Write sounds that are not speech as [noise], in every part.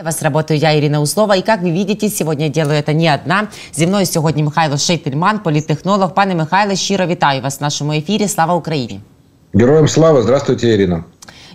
Для вас работаю я, Ирина Узлова. И как вы видите, сегодня я делаю это не одна. Зі мною сьогодні Михайло Шейтельман, політтехнолог. Пане Михайле, щиро вітаю вас в нашому ефірі. Слава Україні! Героям слава, здравствуйте, Ирина.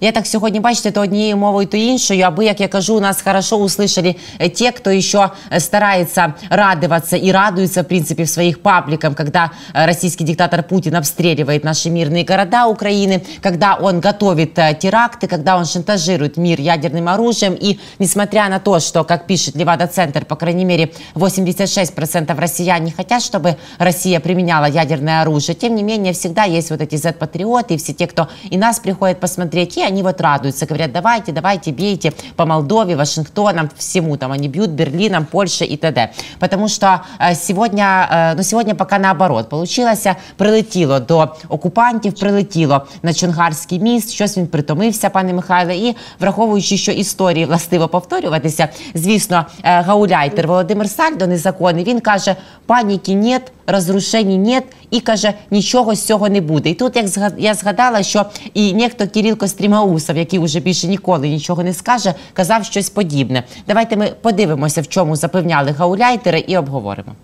Я так сьогодні, бачите, то однією мовою, то іншою, аби, як я кажу, нас хорошо услышали э, те, кто еще э, старается радоваться и радуется, в принципе, в своих пабликах, когда э, российский диктатор Путин обстреливает наши мирные города Украины, когда он готовит теракты, когда он шантажирует мир ядерным оружием. И несмотря на то, что, как пишет Левада-центр, по крайней мере, 86% россиян не хотят, чтобы Россия применяла ядерное оружие, тем не менее, всегда есть вот эти Z-патриоты, и все те, кто и нас приходят посмотреть, и они вот радуются, говорят, давайте, давайте, бейте по Молдове, Вашингтонам, всему там, они бьют Берлином, Польше и т.д. Потому что э, сегодня, э, ну сегодня пока наоборот, получилося, прилетіло до окупантів, прилетіло на Чонгарський міст, щось він притомився, пане Михайле, і враховуючи, що історії властиво повторюватися, звісно, е, гауляйтер Володимир Сальдо незаконний, він каже, паніки нет, розрушень нет, і каже, нічого з цього не буде. І тут як я згадала, що і нехто Кирил Кострімаусов, який вже більше ніколи нічого не скаже, казав щось подібне. Давайте ми подивимося, в чому запевняли гауляйтери, і обговоримо.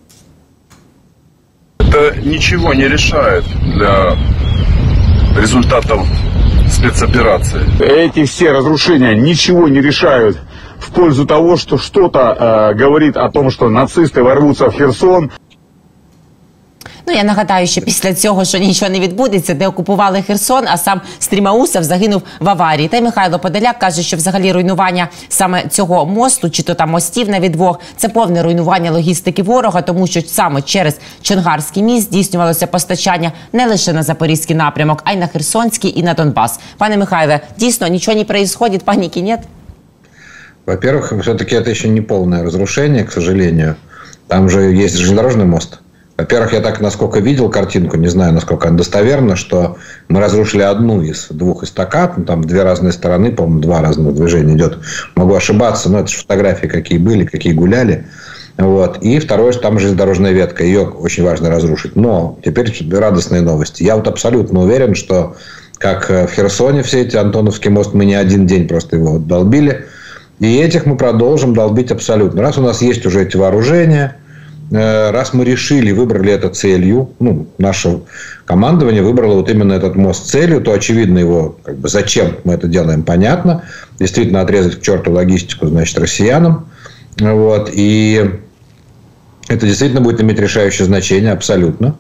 Это ничего не решает для результатов спецоперации. Эти все разрушения ничего не решают в пользу того, что что-то э, говорит о том, что нацисты ворвутся в Херсон. Ну я нагадаю, що після цього що нічого не відбудеться, де окупували Херсон, а сам Стрімаусов загинув в аварії. Та й Михайло Подоляк каже, що взагалі руйнування саме цього мосту, чи то там мостів на відвох, це повне руйнування логістики ворога, тому що саме через Чонгарський міст здійснювалося постачання не лише на запорізький напрямок, а й на Херсонський і на Донбас. Пане Михайле, дійсно нічого не происходит, паніки нет? Во-первых, все-таки это еще не полное разрушение, к сожалению. Там же есть железнодорожный мост. Во-первых, я так, насколько видел картинку, не знаю, насколько она достоверна, что мы разрушили одну из двух эстакад, ну, там две разные стороны, по-моему, два разных движения идет. Могу ошибаться, но это же фотографии какие были, какие гуляли. Вот. И второе, там железнодорожная ветка. Ее очень важно разрушить. Но теперь радостные новости. Я вот абсолютно уверен, что как в Херсоне все эти Антоновский мост, мы не один день просто его долбили. И этих мы продолжим долбить абсолютно. Раз у нас есть уже эти вооружения – Э, раз мы решили, выбрали это целью, ну, наше командование выбрало вот именно этот мост целью, то очевидно его, как бы, зачем мы это делаем, понятно. Действительно, отрезать к черту логистику, значит, россиянам. Вот. И это действительно будет иметь решающее значение, абсолютно.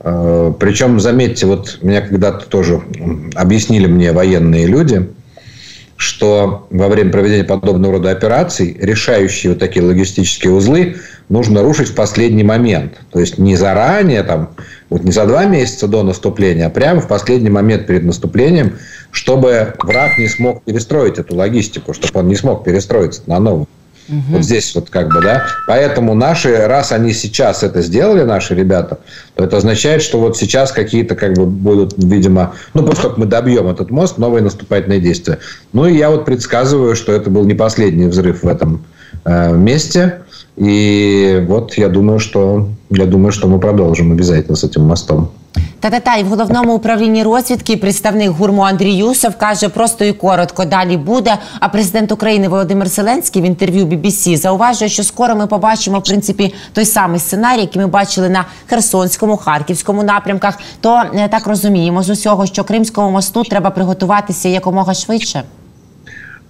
Э, Причем, заметьте, вот меня когда-то тоже объяснили мне военные люди – что во время проведения подобного рода операций решающие вот такие логистические узлы нужно рушить в последний момент. То есть не заранее, там, вот не за два месяца до наступления, а прямо в последний момент перед наступлением, чтобы враг не смог перестроить эту логистику, чтобы он не смог перестроиться на новую. Угу. Вот здесь вот как бы, да. Поэтому наши, раз они сейчас это сделали, наши ребята, то это означает, что вот сейчас какие-то как бы будут, видимо, ну, после того, как мы добьем этот мост, новые наступательные действия. Ну, и я вот предсказываю, что это был не последний взрыв в этом э, месте. И вот я думаю, что я думаю, что мы продолжим обязательно с этим мостом. Та-та-та, і в головному управлінні розвідки представник гурму Андрій Юсов каже просто і коротко далі буде. А президент України Володимир Зеленський в інтерв'ю BBC зауважує, що скоро ми побачимо в принципі той самий сценарій, який ми бачили на Херсонському, Харківському напрямках. То е, так розуміємо з усього, що Кримському мосту треба приготуватися якомога швидше.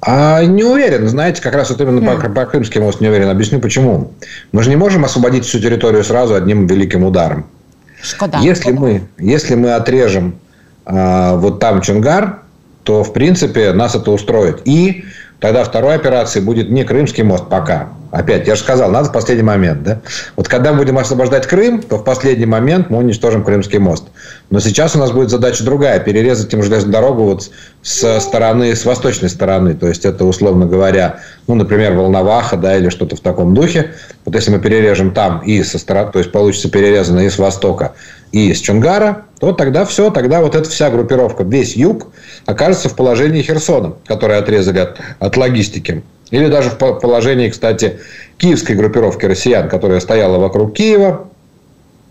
А не уверен, знаете, как раз вот именно mm. по, по Крымский мост не уверен. Объясню почему. Мы же не можем освободить всю территорию сразу одним великим ударом. Шкода. Если мы, если мы отрежем э, вот там Чунгар, то, в принципе, нас это устроит. И тогда второй операцией будет не Крымский мост пока. Опять, я же сказал, надо в последний момент. Да? Вот когда мы будем освобождать Крым, то в последний момент мы уничтожим Крымский мост. Но сейчас у нас будет задача другая. Перерезать им железную дорогу вот с стороны, с восточной стороны. То есть, это, условно говоря, ну, например, Волноваха, да, или что-то в таком духе. Вот если мы перережем там и со стороны, то есть, получится перерезано и с востока, и с Чунгара, то тогда все, тогда вот эта вся группировка, весь юг окажется в положении Херсона, который отрезали от, от логистики. Или даже в положении, кстати, киевской группировки россиян, которая стояла вокруг Киева,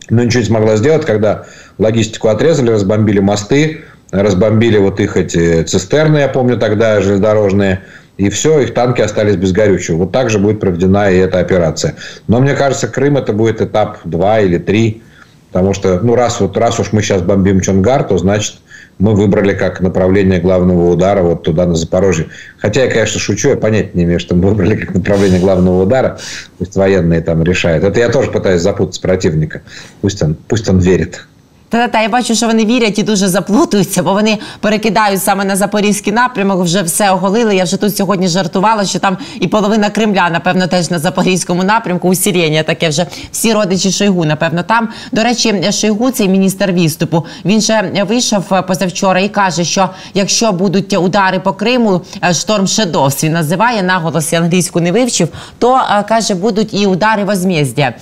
но ничего не смогла сделать, когда логистику отрезали, разбомбили мосты, разбомбили вот их эти цистерны, я помню тогда, железнодорожные, и все, их танки остались без горючего. Вот так же будет проведена и эта операция. Но мне кажется, Крым это будет этап 2 или 3, потому что, ну, раз, вот, раз уж мы сейчас бомбим Чонгар, то значит мы выбрали как направление главного удара вот туда, на Запорожье. Хотя я, конечно, шучу, я понятия не имею, что мы выбрали как направление главного удара. Пусть военные там решают. Это я тоже пытаюсь запутать противника. Пусть он, пусть он верит. Та та я бачу, що вони вірять і дуже заплутуються, бо вони перекидають саме на запорізький напрямок. Вже все оголили. Я вже тут сьогодні жартувала, що там і половина Кремля, напевно, теж на запорізькому напрямку. У Сірєнія таке вже всі родичі Шойгу, напевно, там. До речі, Шойгу, цей міністр відступу, він же вийшов позавчора і каже, що якщо будуть удари по Криму, шторм Шедовс він називає наголос я англійську не вивчив, то каже, будуть і удари возмездя.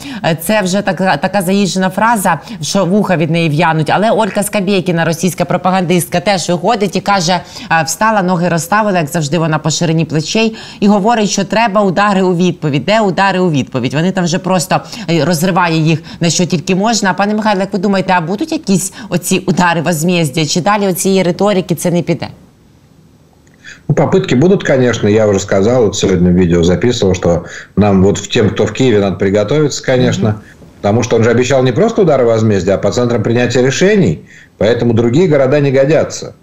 Це вже така така заїжджена фраза, що вуха від неї в'януть. Але Олька Скабєкіна, російська пропагандистка, теж виходить і каже: встала, ноги розставила, як завжди, вона по ширині плечей, і говорить, що треба удари у відповідь. Де удари у відповідь? Вони там вже просто розриває їх на що тільки можна. А пане Михайло, як ви думаєте, а будуть якісь оці удари возмездя? Чи далі оцієї риторики це не піде? Ну, попытки будут, конечно. Я уже сказал, вот сегодня видео записывал, что нам вот тем, кто в Киеве, надо приготовиться, конечно. Mm-hmm. Потому что он же обещал не просто удары возмездия, а по центрам принятия решений. Поэтому другие города не годятся.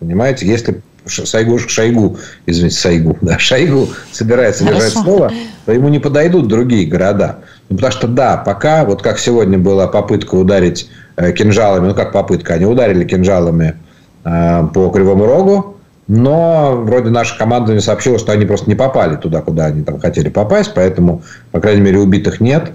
Понимаете, если Шойгу, Шойгу, извините, Шойгу, [laughs] да, Шойгу собирается Хорошо. держать слово, то ему не подойдут другие города. Ну, потому что, да, пока, вот как сегодня была попытка ударить э, кинжалами, ну, как попытка, они ударили кинжалами э, по Кривому Рогу, но вроде наша команда не сообщила, что они просто не попали туда, куда они там хотели попасть, поэтому, по крайней мере, убитых нет.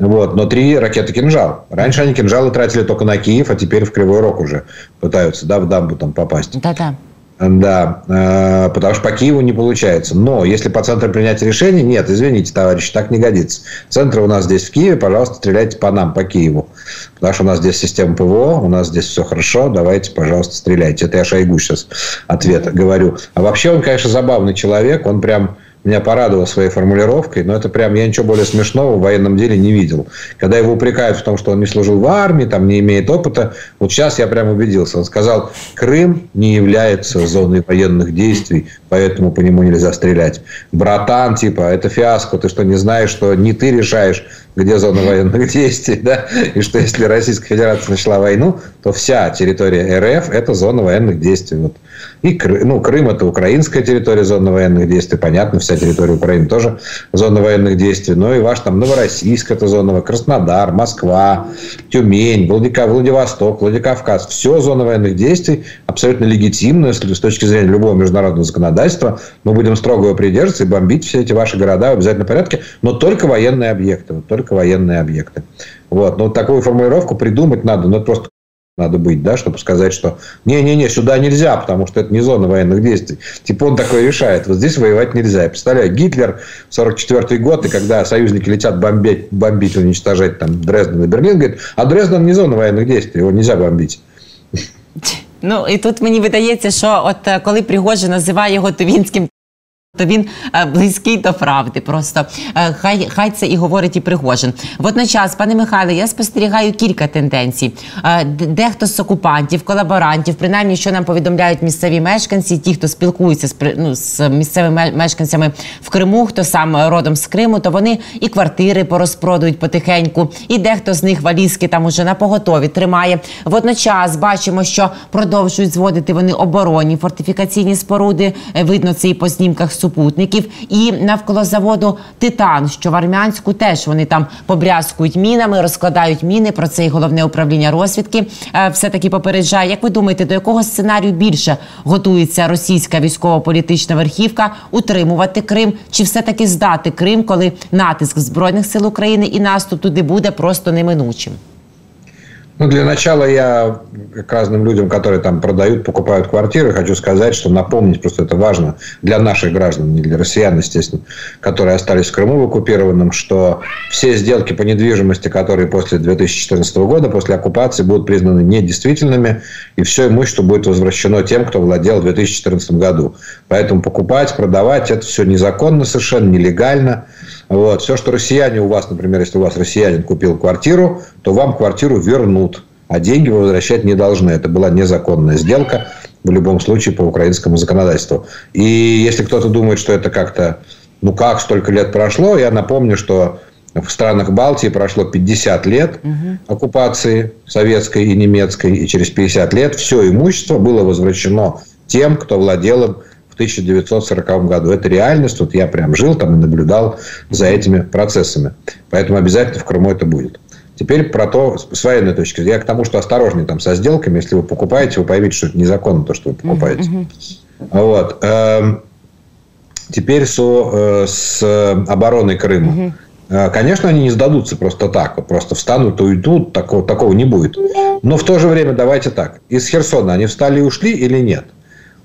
Вот, но три ракеты «Кинжал». Раньше они «Кинжалы» тратили только на Киев, а теперь в Кривой Рог уже пытаются да, в дамбу там попасть. Да-да. Да, э, потому что по Киеву не получается. Но если по центру принятия решений, нет, извините, товарищи, так не годится. Центр у нас здесь в Киеве, пожалуйста, стреляйте по нам, по Киеву. Потому что у нас здесь система ПВО, у нас здесь все хорошо, давайте, пожалуйста, стреляйте. Это я Шойгу сейчас ответ говорю. А вообще он, конечно, забавный человек, он прям меня порадовал своей формулировкой, но это прям я ничего более смешного в военном деле не видел. Когда его упрекают в том, что он не служил в армии, там не имеет опыта, вот сейчас я прям убедился. Он сказал, Крым не является зоной военных действий, поэтому по нему нельзя стрелять. Братан, типа, это фиаско, ты что, не знаешь, что не ты решаешь, где зона военных [laughs] действий, да, и что если Российская Федерация начала войну, то вся территория РФ – это зона военных действий. Вот и ну, Крым – это украинская территория зоны военных действий. Понятно, вся территория Украины тоже зона военных действий. Но и ваш там Новороссийск – это зона, Краснодар, Москва, Тюмень, Владивосток, Владикавказ. Все зона военных действий абсолютно легитимно, если с точки зрения любого международного законодательства. Мы будем строго его придерживаться и бомбить все эти ваши города в обязательном порядке, но только военные объекты. Вот только военные объекты. Вот. Но вот такую формулировку придумать надо. Ну, это просто надо быть, да, чтобы сказать, что не-не-не, сюда нельзя, потому что это не зона военных действий. Типа он такой решает, вот здесь воевать нельзя. Я представляю, Гитлер, 44 год, и когда союзники летят бомбить, бомбить, уничтожать там Дрезден и Берлин, говорит, а Дрезден не зона военных действий, его нельзя бомбить. Ну і тут мені видається, що от коли Пригожин називає його Тувінським то він е, близький до правди. Просто е, хай хай це і говорить і Пригожин. Водночас, пане Михайле, я спостерігаю кілька тенденцій. Е, дехто з окупантів, колаборантів, принаймні, що нам повідомляють місцеві мешканці, ті, хто спілкується з ну, з місцевими мешканцями в Криму, хто сам родом з Криму, то вони і квартири порозпродують потихеньку, і дехто з них валізки там уже на поготові тримає. Водночас бачимо, що продовжують зводити вони оборонні фортифікаційні споруди. Видно це і по знімках супутників, і навколо заводу Титан, що в Армянську теж вони там побрязкують мінами, розкладають міни. Про це і головне управління розвідки е, все таки попереджає. Як ви думаєте, до якого сценарію більше готується російська військово-політична верхівка утримувати Крим, чи все таки здати Крим, коли натиск збройних сил України і наступ туди буде просто неминучим? Ну, для начала я к разным людям, которые там продают, покупают квартиры, хочу сказать, что напомнить, просто это важно для наших граждан, не для россиян, естественно, которые остались в Крыму в оккупированном, что все сделки по недвижимости, которые после 2014 года, после оккупации, будут признаны недействительными, и все имущество будет возвращено тем, кто владел в 2014 году. Поэтому покупать, продавать, это все незаконно совершенно, нелегально. Вот. Все, что россияне у вас, например, если у вас россиянин купил квартиру, то вам квартиру вернут. А деньги вы возвращать не должны. Это была незаконная сделка. в любом случае по украинскому законодательству. И если кто-то думает, что это как-то, ну как, столько лет прошло, я напомню, что в странах Балтии прошло 50 лет угу. оккупации советской и немецкой, и через 50 лет все имущество было возвращено тем, кто владел им 1940 году. Это реальность. Вот я прям жил там и наблюдал за этими процессами. Поэтому обязательно в Крыму это будет. Теперь про то, с военной точки зрения. Я к тому, что осторожней там со сделками. Если вы покупаете, вы поймите, что это незаконно, то, что вы покупаете. Uh-huh. Вот. Эм, теперь со, э, с обороной Крыма. Uh-huh. Конечно, они не сдадутся просто так. Вот просто встанут и уйдут. Такого, такого не будет. Но в то же время давайте так. Из Херсона они встали и ушли или нет?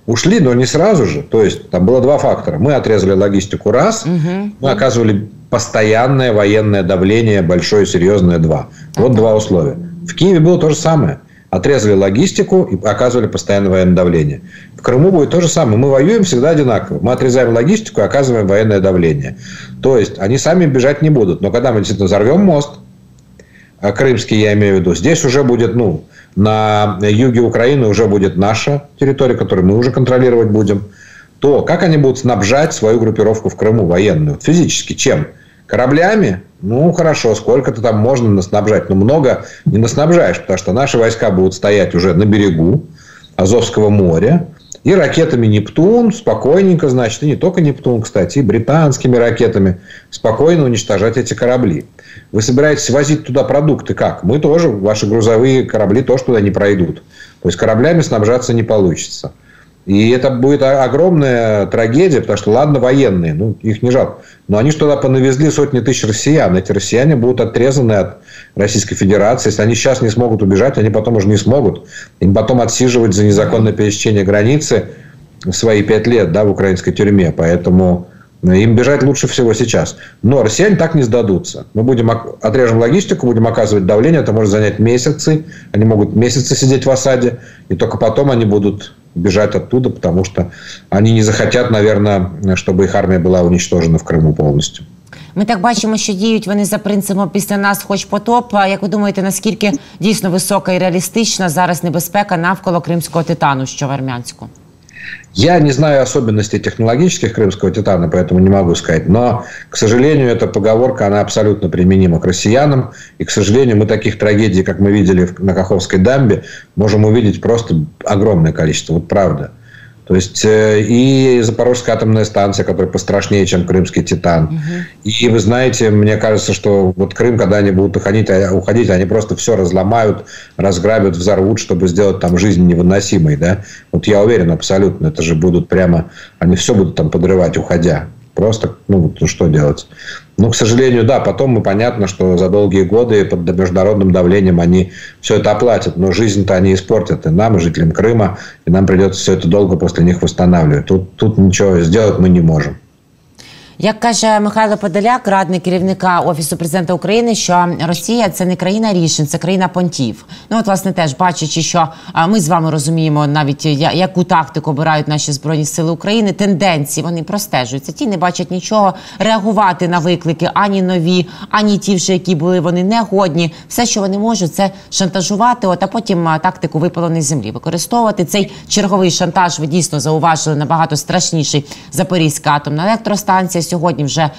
Ушли, но не сразу же. То есть, там было два фактора. Мы отрезали логистику раз, угу. мы оказывали постоянное военное давление, большое, серьезное два. Вот два условия. В Киеве было то же самое. Отрезали логистику и оказывали постоянное военное давление. В Крыму будет то же самое. Мы воюем всегда одинаково. Мы отрезаем логистику и оказываем военное давление. То есть, они сами бежать не будут. Но когда мы действительно взорвем мост, а крымский я имею в виду, здесь уже будет, ну, на юге Украины уже будет наша территория, которую мы уже контролировать будем, то как они будут снабжать свою группировку в Крыму военную? Физически чем? Кораблями? Ну, хорошо, сколько-то там можно наснабжать. Но много не наснабжаешь, потому что наши войска будут стоять уже на берегу Азовского моря. И ракетами «Нептун» спокойненько, значит, и не только «Нептун», кстати, и британскими ракетами спокойно уничтожать эти корабли. Вы собираетесь возить туда продукты как? Мы тоже, ваши грузовые корабли тоже туда не пройдут. То есть, кораблями снабжаться не получится. И это будет огромная трагедия, потому что, ладно, военные, ну, их не жалко. Но они туда понавезли сотни тысяч россиян. Эти россияне будут отрезаны от Российской Федерации. Если они сейчас не смогут убежать, они потом уже не смогут. Им потом отсиживать за незаконное пересечение границы свои пять лет да, в украинской тюрьме. Поэтому им бежать лучше всего сейчас. Но россияне так не сдадутся. Мы будем отрежем логистику, будем оказывать давление. Это может занять месяцы. Они могут месяцы сидеть в осаде. И только потом они будут бежать оттуда, потому что они не захотят, наверное, чтобы их армия была уничтожена в Крыму полностью. Ми так бачимо, що діють вони за принципом після нас, хоч потоп. А як ви думаєте, наскільки дійсно висока і реалістична зараз небезпека навколо кримського титану, що в армянську? Я не знаю особенностей технологических крымского титана, поэтому не могу сказать. Но, к сожалению, эта поговорка, она абсолютно применима к россиянам. И, к сожалению, мы таких трагедий, как мы видели на Каховской дамбе, можем увидеть просто огромное количество. Вот правда. То есть э, и Запорожская атомная станция, которая пострашнее, чем Крымский Титан. Угу. И вы знаете, мне кажется, что вот Крым, когда они будут уходить, а, уходить, они просто все разломают, разграбят, взорвут, чтобы сделать там жизнь невыносимой. Да? Вот я уверен абсолютно, это же будут прямо, они все будут там подрывать, уходя. Просто, ну, ну что делать? Ну, к сожалению, да, потом мы понятно, что за долгие годы под международным давлением они все это оплатят, но жизнь-то они испортят и нам, и жителям Крыма, и нам придется все это долго после них восстанавливать. Тут, тут ничего сделать мы не можем. Як каже Михайло Подоляк, радник керівника офісу президента України, що Росія це не країна рішень, це країна понтів. Ну от власне теж бачачи, що ми з вами розуміємо навіть яку тактику обирають наші збройні сили України. Тенденції вони простежуються. Ті не бачать нічого, реагувати на виклики ані нові, ані ті, вже які були вони не годні. Все, що вони можуть, це шантажувати. От а потім тактику випаленої землі використовувати цей черговий шантаж. Ви дійсно зауважили набагато страшніший Запорізька атомна електростанція сьогодні вже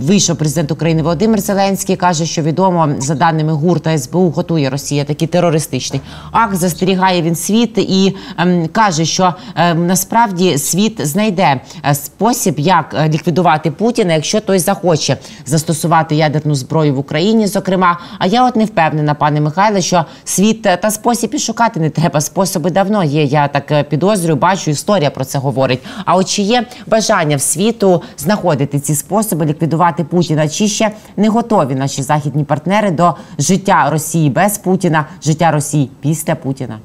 вийшов президент України Володимир Зеленський. каже, що відомо за даними ГУР та СБУ готує Росія такий терористичний акт. Застерігає він світ і ем, каже, що ем, насправді світ знайде е, спосіб, як е, ліквідувати Путіна, якщо той захоче застосувати ядерну зброю в Україні. Зокрема, а я от не впевнена, пане Михайле, що світ е, та спосіб і шукати не треба. Способи давно є. Я так підозрюю, бачу, історія про це говорить. А от чи є бажання в світу знаходити ці способи ліквідувати Путіна, чи ще не готові наші західні партнери до життя Росії без Путіна, життя Росії після Путіна?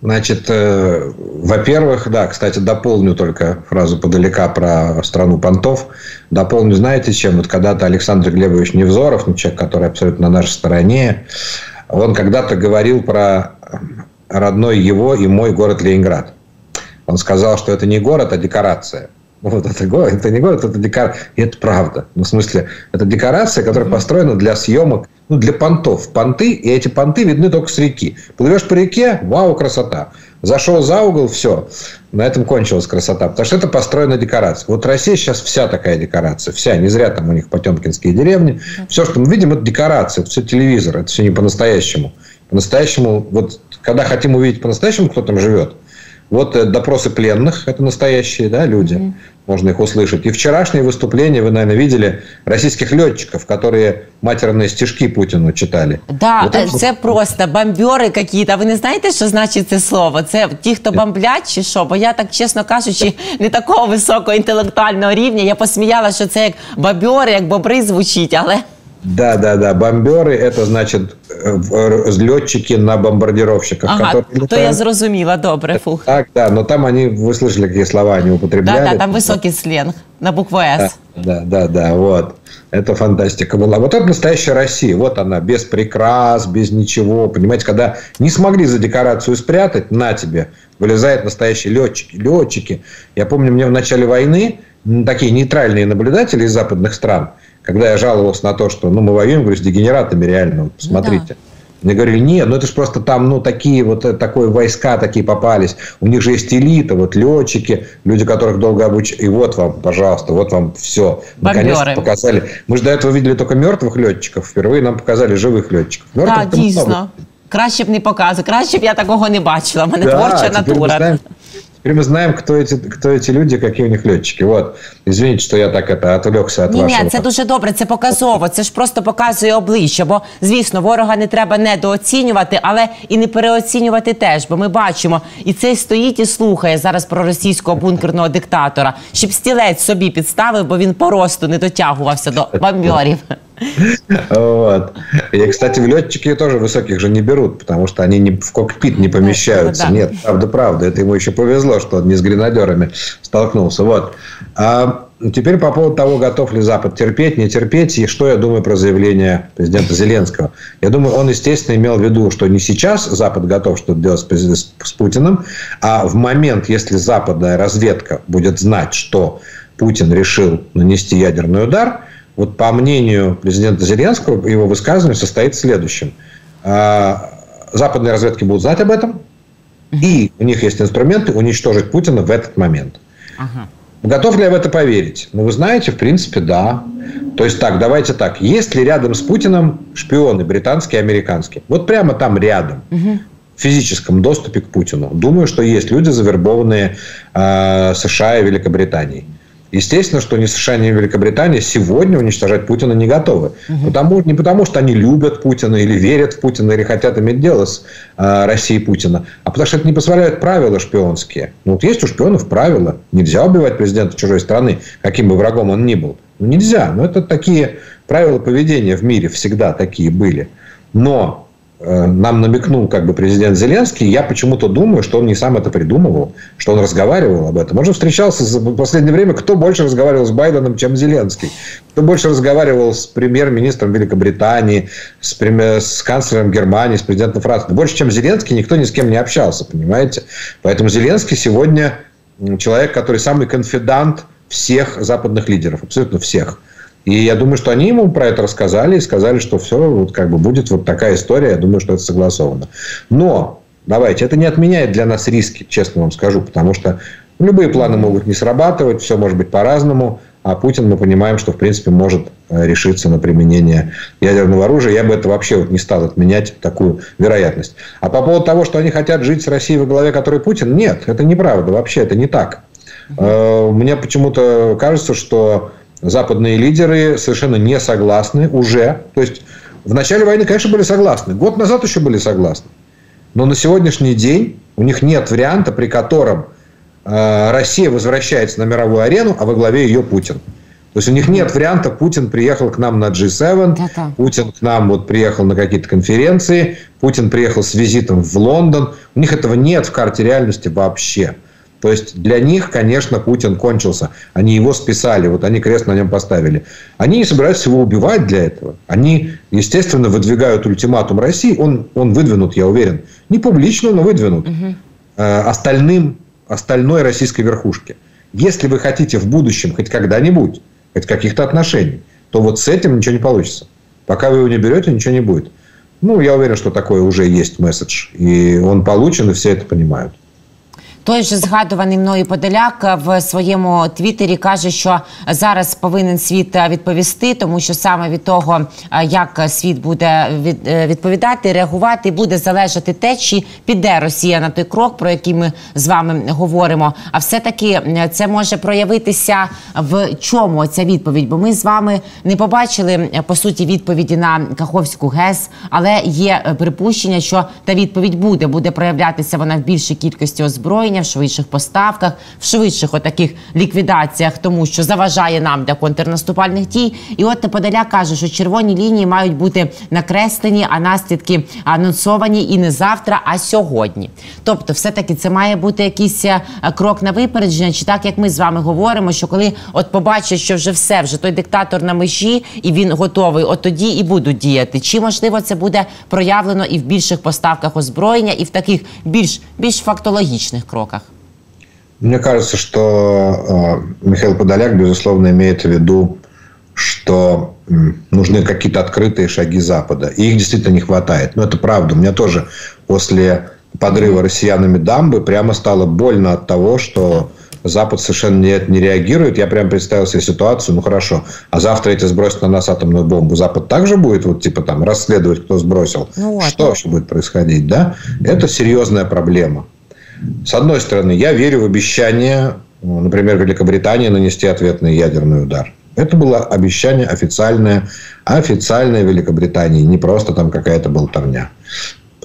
Значит, э, во-первых, да, кстати, дополню только фразу подалека про страну понтов. Дополню, знаете, чем? Вот когда-то Александр Глебович Невзоров, ну, человек, который абсолютно на нашей стороне, он когда-то говорил про родной его и мой город Ленинград. Он сказал, что это не город, а декорация. вот это город, это не город, это декорация. И это правда. Ну, в смысле, это декорация, которая построена для съемок ну, для понтов понты, и эти понты видны только с реки. Плывешь по реке, вау, красота. Зашел за угол, все. На этом кончилась красота. Потому что это построена декорация. Вот Россия сейчас вся такая декорация. Вся. Не зря там у них потемкинские деревни. Все, что мы видим, это декорация. Это все телевизор. Это все не по-настоящему. По-настоящему, вот когда хотим увидеть по-настоящему, кто там живет, вот э, допросы пленных, это настоящие да, люди, mm-hmm. можно их услышать. И вчерашнее выступление, вы, наверное, видели, российских летчиков, которые матерные стишки Путину читали. Да, вот это... це просто бомбери какие-то. Ви не знаєте, що значить це слово? Це ті, хто бомблять чи що? Бо я так, чесно кажучи, не такого високого інтелектуального рівня. Я посміяла, що це як бомбери, як бобри звучить, але... Да, да, да. Бомберы это значит летчики на бомбардировщиках. Ага, то я зрозуміла, добре, фух. Так, да, но там они, вы слышали, какие слова они употребляли. Да, да, там высокий сленг на букву «С». Да, да, да, вот. Это фантастика была. Вот это настоящая Россия. Вот она, без прикрас, без ничего. Понимаете, когда не смогли за декорацию спрятать, на тебе, вылезают настоящие летчики. Летчики. Я помню, мне в начале войны такие нейтральные наблюдатели из западных стран – когда я жаловался на то, что ну, мы воюем, говорю, с дегенератами реально, вот, посмотрите. Ну, да. Мне говорили, нет, ну это же просто там, ну, такие вот, э, такое войска такие попались. У них же есть элита, вот летчики, люди, которых долго обучали. И вот вам, пожалуйста, вот вам все. Наконец-то показали. Мы же до этого видели только мертвых летчиков. Впервые нам показали живых летчиков. Мертвых да, дійсно. Краще б не показувати. Краще б я такого не бачила. У мене да, творча натура. Теперь мы знаем, кто эти, кто эти люди, какие у них льотчики. Вот. Извините, що я так это, отвлекся від ні, вашого. Ні, це дуже добре, це показово. Це ж просто показує обличчя. Бо, звісно, ворога не треба недооцінювати, але і не переоцінювати теж. Бо ми бачимо, і цей стоїть і слухає зараз про російського бункерного диктатора, щоб стілець собі підставив, бо він по росту не дотягувався до бомбьорів. Вот. И, кстати, в летчики тоже высоких же не берут, потому что они не, в кокпит не помещаются. Нет, правда, правда. Это ему еще повезло, что он не с гренадерами столкнулся. Вот. А теперь по поводу того, готов ли Запад терпеть, не терпеть, и что я думаю про заявление президента Зеленского. Я думаю, он, естественно, имел в виду, что не сейчас Запад готов что-то делать с, с Путиным, а в момент, если западная разведка будет знать, что Путин решил нанести ядерный удар – вот по мнению президента Зеленского, его высказывание состоит в следующем. А, западные разведки будут знать об этом, и у них есть инструменты уничтожить Путина в этот момент. Ага. Готов ли я в это поверить? Ну, вы знаете, в принципе, да. То есть так, давайте так. Есть ли рядом с Путиным шпионы британские и американские? Вот прямо там рядом. Угу. В физическом доступе к Путину. Думаю, что есть люди, завербованные э, США и Великобританией. Естественно, что ни США, ни Великобритания сегодня уничтожать Путина не готовы. Угу. Потому, не потому, что они любят Путина или верят в Путина, или хотят иметь дело с э, Россией Путина, а потому что это не позволяют правила шпионские. Ну, вот есть у шпионов правила. Нельзя убивать президента чужой страны, каким бы врагом он ни был. Ну, нельзя. Но это такие правила поведения в мире всегда такие были. Но нам намекнул как бы президент Зеленский, я почему-то думаю, что он не сам это придумывал, что он разговаривал об этом. Он же встречался в последнее время, кто больше разговаривал с Байденом, чем Зеленский. Кто больше разговаривал с премьер-министром Великобритании, с, премьер, с канцлером Германии, с президентом Франции. Больше, чем Зеленский, никто ни с кем не общался, понимаете? Поэтому Зеленский сегодня человек, который самый конфидант всех западных лидеров, абсолютно всех. И я думаю, что они ему про это рассказали и сказали, что все, вот как бы будет вот такая история. Я думаю, что это согласовано. Но давайте, это не отменяет для нас риски, честно вам скажу, потому что любые планы могут не срабатывать, все может быть по-разному. А Путин, мы понимаем, что, в принципе, может э, решиться на применение ядерного оружия. Я бы это вообще вот не стал отменять, такую вероятность. А по поводу того, что они хотят жить с Россией во главе, которой Путин, нет, это неправда. Вообще это не так. Э, мне почему-то кажется, что западные лидеры совершенно не согласны уже. То есть, в начале войны, конечно, были согласны. Год назад еще были согласны. Но на сегодняшний день у них нет варианта, при котором э, Россия возвращается на мировую арену, а во главе ее Путин. То есть у них нет варианта, Путин приехал к нам на G7, Да-да. Путин к нам вот приехал на какие-то конференции, Путин приехал с визитом в Лондон. У них этого нет в карте реальности вообще. То есть для них, конечно, Путин кончился. Они его списали, вот они крест на нем поставили. Они не собираются его убивать для этого. Они, естественно, выдвигают ультиматум России. Он, он выдвинут, я уверен. Не публично, но выдвинут. Угу. остальным, остальной российской верхушке. Если вы хотите в будущем хоть когда-нибудь, хоть каких-то отношений, то вот с этим ничего не получится. Пока вы его не берете, ничего не будет. Ну, я уверен, что такой уже есть месседж. И он получен, и все это понимают. Той же згадуваний мною Подоляк в своєму твіттері каже, що зараз повинен світ відповісти, тому що саме від того, як світ буде відповідати, реагувати, буде залежати те, чи піде Росія на той крок, про який ми з вами говоримо. А все таки це може проявитися в чому ця відповідь? Бо ми з вами не побачили по суті відповіді на Каховську ГЕС, але є припущення, що та відповідь буде буде проявлятися вона в більшій кількості озброєнь озброєння, в швидших поставках, в швидших отаких ліквідаціях, тому що заважає нам для контрнаступальних дій. І от Неподаля каже, що червоні лінії мають бути накреслені, а наслідки анонсовані і не завтра, а сьогодні. Тобто, все таки це має бути якийсь е, крок на випередження, чи так як ми з вами говоримо, що коли от побачать, що вже все, вже той диктатор на межі і він готовий, от тоді і будуть діяти. Чи можливо це буде проявлено і в більших поставках озброєння, і в таких більш більш фактологічних кроках? Сроках? Мне кажется, что э, Михаил Подоляк, безусловно, имеет в виду, что нужны какие-то открытые шаги Запада. И их действительно не хватает. Но это правда. У меня тоже после подрыва россиянами дамбы прямо стало больно от того, что Запад совершенно не, не реагирует. Я прям представил себе ситуацию, ну хорошо, а завтра эти сбросят на нас атомную бомбу. Запад также будет вот типа там расследовать, кто сбросил. Ну, вот. Что вообще будет происходить, да? Это серьезная проблема. С одной стороны, я верю в обещание, например, Великобритании нанести ответный ядерный удар. Это было обещание официальное, официальное Великобритании, не просто там какая-то болтовня.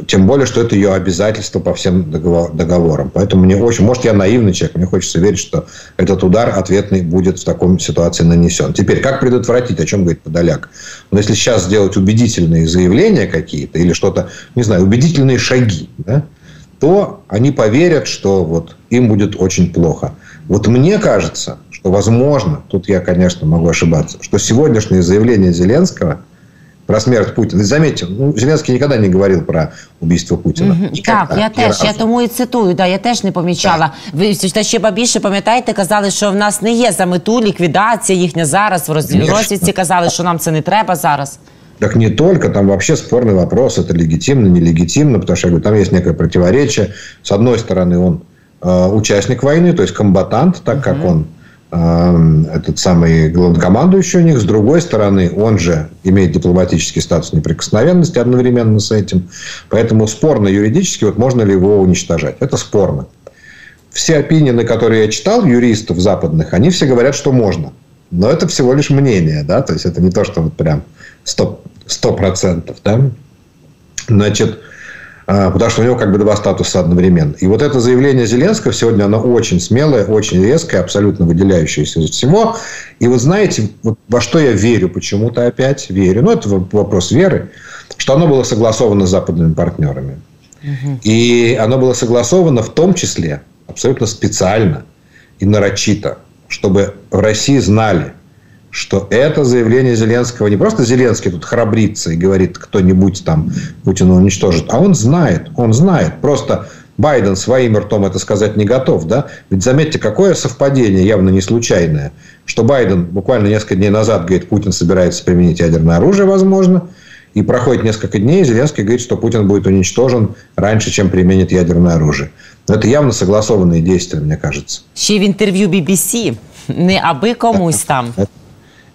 Тем более, что это ее обязательство по всем договорам. Поэтому мне очень... Может, я наивный человек, мне хочется верить, что этот удар ответный будет в таком ситуации нанесен. Теперь, как предотвратить, о чем говорит Подоляк? Но если сейчас сделать убедительные заявления какие-то или что-то, не знаю, убедительные шаги, да, то они поверят, что вот им будет очень плохо. Вот мне кажется, что возможно, тут я, конечно, могу ошибаться, что сегодняшнее заявление Зеленского про смерть Путіна. Заметьте, ну, Зеленський ніколи не говорив про убийство Путіна. Mm -hmm. Так, я теж, разу. я тому і цитую, да, я теж не помічала. Так. Ви та ще більше пам'ятаєте, казали, що в нас не є за мету ліквідація їхня зараз. В розвідці казали, що нам це не треба зараз. Так не только, там вообще спорный вопрос, это легитимно, нелегитимно, потому что я говорю, там есть некое противоречие. С одной стороны, он э, участник войны, то есть комбатант, так как он э, этот самый главнокомандующий у них. С другой стороны, он же имеет дипломатический статус неприкосновенности одновременно с этим. Поэтому спорно юридически, вот можно ли его уничтожать. Это спорно. Все опинины, которые я читал, юристов западных, они все говорят, что можно. Но это всего лишь мнение, да, то есть это не то, что вот прям сто процентов, да? Значит, а, потому что у него как бы два статуса одновременно. И вот это заявление Зеленского сегодня, оно очень смелое, очень резкое, абсолютно выделяющееся из всего. И вы знаете, вот во что я верю почему-то опять, верю, ну, это вопрос веры, что оно было согласовано с западными партнерами. Угу. И оно было согласовано в том числе абсолютно специально и нарочито, чтобы в России знали, что это заявление Зеленского не просто Зеленский тут храбрится и говорит, кто-нибудь там Путина уничтожит, а он знает, он знает. Просто Байден своим ртом это сказать не готов, да? Ведь заметьте, какое совпадение, явно не случайное, что Байден буквально несколько дней назад говорит, Путин собирается применить ядерное оружие, возможно, и проходит несколько дней, и Зеленский говорит, что Путин будет уничтожен раньше, чем применит ядерное оружие. Но это явно согласованные действия, мне кажется. Ще в интервью BBC, не аби комусь там. [laughs]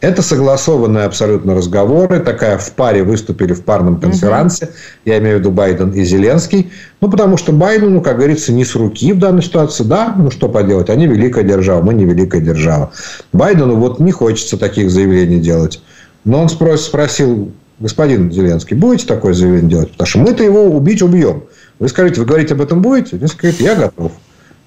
Это согласованные абсолютно разговоры. Такая в паре выступили в парном конференции. Угу. Я имею в виду Байден и Зеленский. Ну, потому что Байдену, ну, как говорится, не с руки в данной ситуации. Да, ну, что поделать. Они великая держава, мы не великая держава. Байдену вот не хочется таких заявлений делать. Но он спросил, господин Зеленский, будете такое заявление делать? Потому что мы-то его убить убьем. Вы скажите, вы говорить об этом будете? Зеленский говорит, я готов.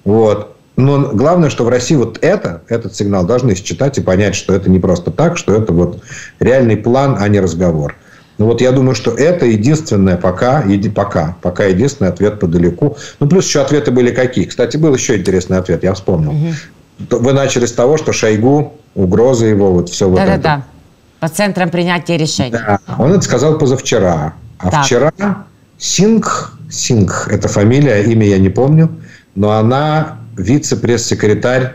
Вот. Но главное, что в России вот это, этот сигнал должны считать и понять, что это не просто так, что это вот реальный план, а не разговор. Ну вот я думаю, что это единственное пока, еди, пока, пока единственный ответ подалеку. Ну плюс еще ответы были какие. Кстати, был еще интересный ответ, я вспомнил. Угу. Вы начали с того, что Шойгу, угрозы его, вот все вот это. Да-да-да, по центрам принятия решений. Да, он это сказал позавчера. А так. вчера Сингх, Сингх, это фамилия, имя я не помню, но она вице-пресс-секретарь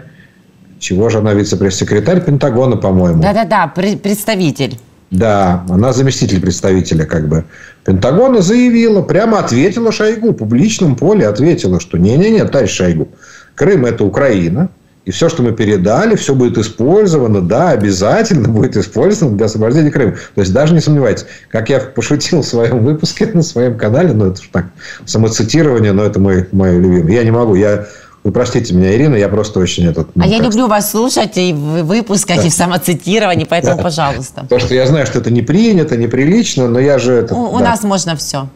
чего же она вице-пресс-секретарь Пентагона, по-моему? Да-да-да, представитель. Да, она заместитель представителя как бы Пентагона заявила, прямо ответила Шойгу, в публичном поле ответила, что не-не-не, товарищ Шойгу, Крым – это Украина, и все, что мы передали, все будет использовано, да, обязательно будет использовано для освобождения Крыма. То есть, даже не сомневайтесь. Как я пошутил в своем выпуске [laughs] на своем канале, ну, это так, самоцитирование, но это мой, мой любимый. Я не могу, я вы простите меня, Ирина, я просто очень этот... Ну, а я люблю вас слушать и в выпусках, да. и в самоцитировании, поэтому, да. пожалуйста. Потому что я знаю, что это не принято, неприлично, но я же... Это, у, да. у нас можно все.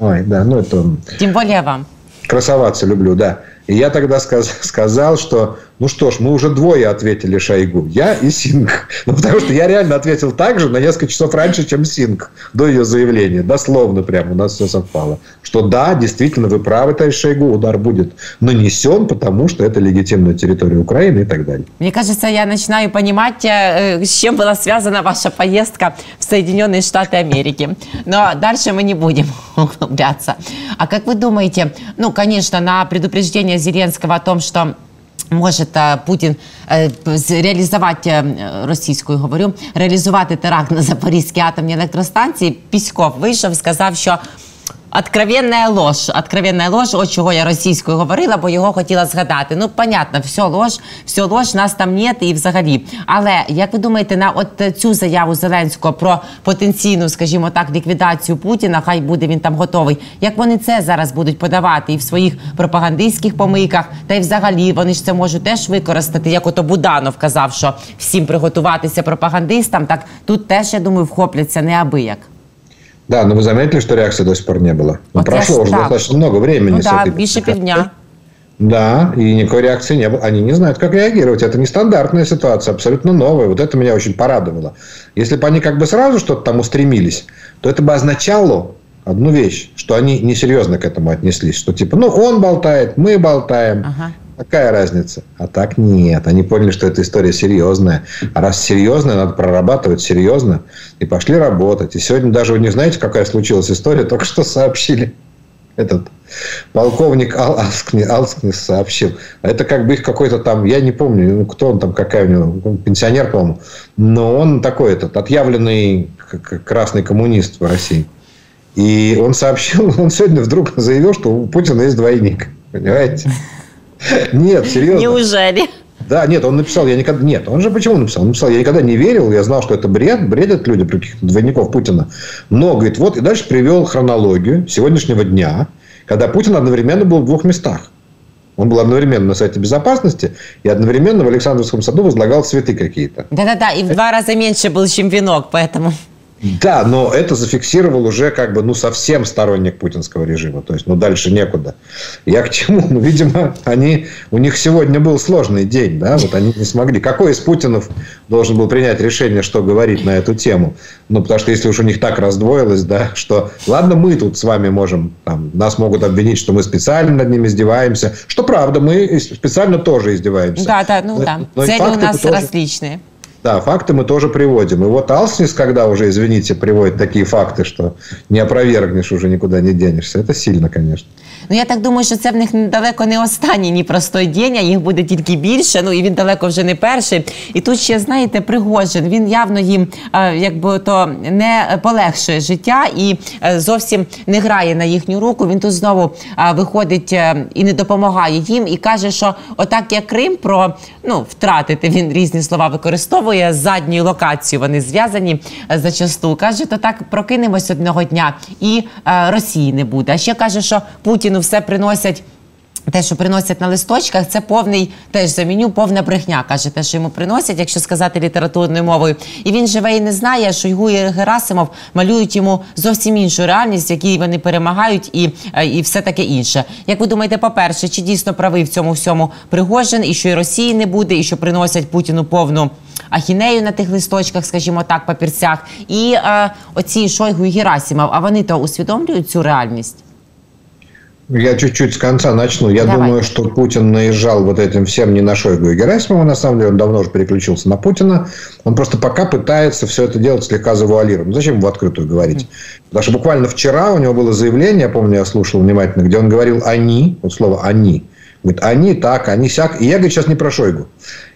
Ой, да, ну это... Тем более вам. Красоваться люблю, да. И я тогда сказ, сказал, что ну что ж, мы уже двое ответили Шойгу. Я и Синг. Ну, потому что я реально ответил так же на несколько часов раньше, чем Синг до ее заявления. Дословно прямо у нас все совпало. Что да, действительно, вы правы, товарищ Шойгу, удар будет нанесен, потому что это легитимная территория Украины и так далее. Мне кажется, я начинаю понимать, э, с чем была связана ваша поездка в Соединенные Штаты Америки. Но дальше мы не будем [laughs] углубляться. А как вы думаете, ну, конечно, на предупреждение Зеленского о том, что може Путін реалізувати російською говорю, реалізувати теракт на Запорізькій атомній електростанції. Піськов вийшов, сказав, що Откровенная ложь. Откровенная ложь, от чого я російською говорила, бо його хотіла згадати. Ну, понятно, все ложь, все ложь, нас там нет і взагалі. Але як ви думаєте, на от цю заяву Зеленського про потенційну, скажімо так, ліквідацію Путіна, хай буде він там готовий. Як вони це зараз будуть подавати і в своїх пропагандистських помийках, та й взагалі вони ж це можуть теж використати, як ото Буданов казав, що всім приготуватися пропагандистам. Так тут теж я думаю вхопляться неабияк. Да, но вы заметили, что реакции до сих пор не было? Ну, вот прошло уже так. достаточно много времени. Ну, да, этой... більше півдня. Да, и никакой реакции не было. Они не знают, как реагировать. Это нестандартная ситуация, абсолютно новая. Вот это меня очень порадовало. Если бы они как бы сразу что-то там устремились, то это бы означало одну вещь, что они несерьезно к этому отнеслись. Что типа, ну, он болтает, мы болтаем. Ага. Какая разница? А так нет. Они поняли, что эта история серьезная. А раз серьезная, надо прорабатывать серьезно. И пошли работать. И сегодня даже вы не знаете, какая случилась история, только что сообщили. Этот полковник Ал Алскнис, Алскнис сообщил. Это как бы их какой-то там, я не помню, ну, кто он там, какая у него, пенсионер, по-моему. Но он такой этот, отъявленный красный коммунист в России. И он сообщил, [laughs] он сегодня вдруг заявил, что у Путина есть двойник. Понимаете? Нет, серьезно. Неужели? Да, нет, он написал, я никогда... Нет, он же почему написал? Он написал, я никогда не верил, я знал, что это бред, бредят люди про каких-то двойников Путина. Но, говорит, вот, и дальше привел хронологию сегодняшнего дня, когда Путин одновременно был в двух местах. Он был одновременно на сайте безопасности и одновременно в Александровском саду возлагал цветы какие-то. Да-да-да, и в два раза меньше был, чем венок, поэтому... Да, но это зафиксировал уже как бы, ну, совсем сторонник путинского режима. То есть, ну, дальше некуда. Я к чему? Ну, видимо, они, у них сегодня был сложный день, да, вот они не смогли. Какой из Путинов должен был принять решение, что говорить на эту тему? Ну, потому что если уж у них так раздвоилось, да, что, ладно, мы тут с вами можем, там, нас могут обвинить, что мы специально над ними издеваемся, что правда, мы специально тоже издеваемся. Да, да, ну но, да. Но Цели у нас тоже... различные. Да, факты мы тоже приводим. И вот Алснис, когда уже, извините, приводит такие факты, что не опровергнешь, уже никуда не денешься, это сильно, конечно. Ну я так думаю, що це в них далеко не останній ні простой день, а їх буде тільки більше. Ну і він далеко вже не перший. І тут ще знаєте, Пригожин він явно їм якби то не полегшує життя і зовсім не грає на їхню руку. Він тут знову виходить е, і не допомагає їм, і каже, що отак як Крим про ну втратити він різні слова використовує з локацією. Вони зв'язані е, зачасту. Каже, то так прокинемось одного дня, і е, Росії не буде. А ще каже, що Путін Путіну все приносять. Те, що приносять на листочках, це повний теж заміню, повна брехня. Каже, те, що йому приносять, якщо сказати літературною мовою. І він живе і не знає, Шойгу і Герасимов малюють йому зовсім іншу реальність, в якій вони перемагають, і е, і все таке інше. Як ви думаєте, по-перше, чи дійсно правий в цьому всьому Пригожин, і що і Росії не буде, і що приносять Путіну повну ахінею на тих листочках, скажімо так, папірцях, і е, оці Шойгу і Герасимов, а вони то усвідомлюють цю реальність. Я чуть-чуть с конца начну. Я Давай. думаю, что Путин наезжал вот этим всем не на Шойгу и Герасимова, на самом деле. Он давно уже переключился на Путина. Он просто пока пытается все это делать слегка завуалированно. Зачем в открытую говорить? Потому что буквально вчера у него было заявление, я помню, я слушал внимательно, где он говорил «они», вот слово «они», Говорит, они так, они сяк. И я, говорит, сейчас не про Шойгу.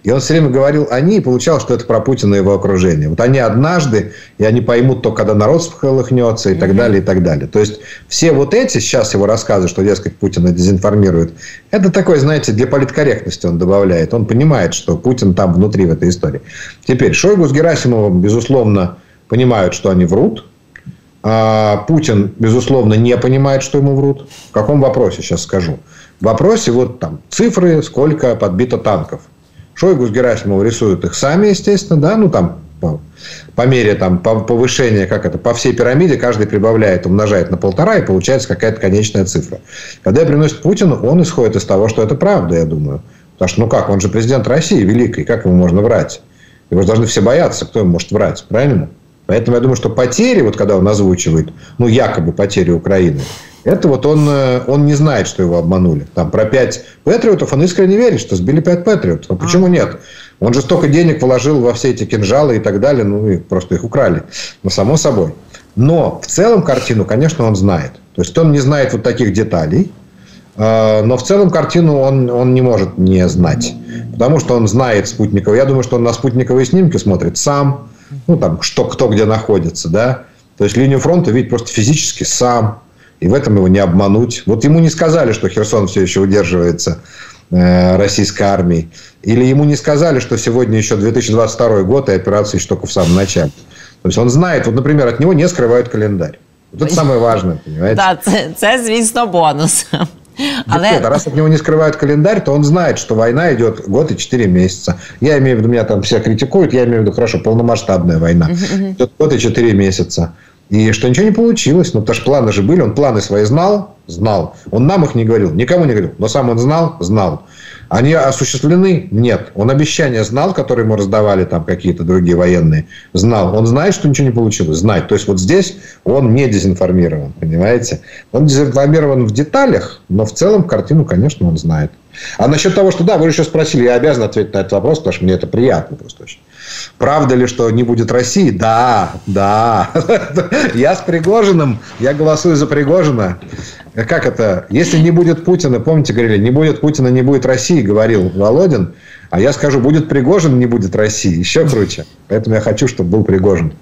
И он все время говорил они, и получалось, что это про Путина и его окружение. Вот они однажды, и они поймут то, когда народ всколыхнется, и так далее, и так далее. То есть, все вот эти сейчас его рассказы, что, дескать, Путина дезинформирует, это такой, знаете, для политкорректности он добавляет. Он понимает, что Путин там внутри в этой истории. Теперь, Шойгу с Герасимовым, безусловно, понимают, что они врут. А Путин, безусловно, не понимает, что ему врут. В каком вопросе, сейчас скажу. В вопросе вот там цифры, сколько подбито танков. Шойгу с Герасимовым рисуют их сами, естественно, да, ну там по, по мере там повышения, как это, по всей пирамиде каждый прибавляет, умножает на полтора, и получается какая-то конечная цифра. Когда приносит Путину, он исходит из того, что это правда, я думаю. Потому что, ну как, он же президент России великий, как ему можно врать? Его же должны все бояться, кто ему может врать, правильно? Поэтому я думаю, что потери, вот когда он озвучивает, ну, якобы потери Украины, это вот он, э, он не знает, что его обманули. Там про пять патриотов он искренне верит, что сбили пять патриотов. А почему нет? Он же столько денег вложил во все эти кинжалы и так далее, ну, и просто их украли. Ну, само собой. Но в целом картину, конечно, он знает. То есть, он не знает вот таких деталей, э, но в целом картину он, он не может не знать. Потому что он знает спутниковые. Я думаю, что он на спутниковые снимки смотрит сам ну, там, что, кто где находится, да. То есть, линию фронта видит просто физически сам. И в этом его не обмануть. Вот ему не сказали, что Херсон все еще удерживается э, российской армией. Или ему не сказали, что сегодня еще 2022 год, и операция еще только в самом начале. То есть, он знает, вот, например, от него не скрывают календарь. Вот это самое важное, понимаете? Да, це, це звісно, бонус. Але... Нет, раз от него не скрывают календарь, то он знает, что война идет год и четыре месяца. Я имею в виду, меня там все критикуют, я имею в виду, хорошо, полномасштабная война. Идет год и четыре месяца. И что ничего не получилось. Ну, потому что планы же были. Он планы свои знал? Знал. Он нам их не говорил, никому не говорил. Но сам он знал? Знал. Они осуществлены? Нет. Он обещания знал, которые ему раздавали там какие-то другие военные? Знал. Он знает, что ничего не получилось? Знает. То есть, вот здесь он не дезинформирован, понимаете? Он дезинформирован в деталях, но в целом картину, конечно, он знает. А насчет того, что да, вы еще спросили, я обязан ответить на этот вопрос, потому что мне это приятно просто очень. Правда ли, что не будет России? Да, да. [laughs] Я с Пригожиным, я голосую за Пригожина. Как это? Если не будет Путина, помните, говорили, не будет Путина, не будет России, говорил Володин. А я скажу, будет Пригожин, не будет России. Еще круче. Поэтому я хочу, щоб був Пригожин.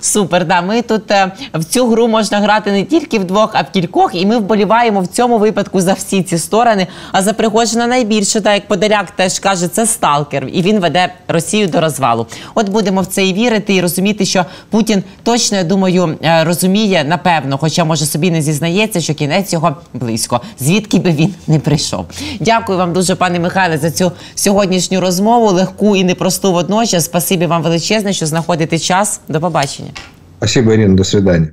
Супер, да. Ми тут е, в цю гру можна грати не тільки вдвох, а в кількох. І ми вболіваємо в цьому випадку за всі ці сторони. А за Пригожина найбільше, так як Подоляк теж каже, це сталкер, і він веде Росію до розвалу. От будемо в це і вірити, і розуміти, що Путін точно я думаю е, розуміє, напевно, хоча може собі не зізнається, що кінець його близько, звідки би він не прийшов. Дякую вам дуже, пане Михайле, за цю сьогоднішню розмову, легку і непросту водночас. Спасибі вам величезне, що знаходите час. До побачення. Спасибо, Ирина. До свидания.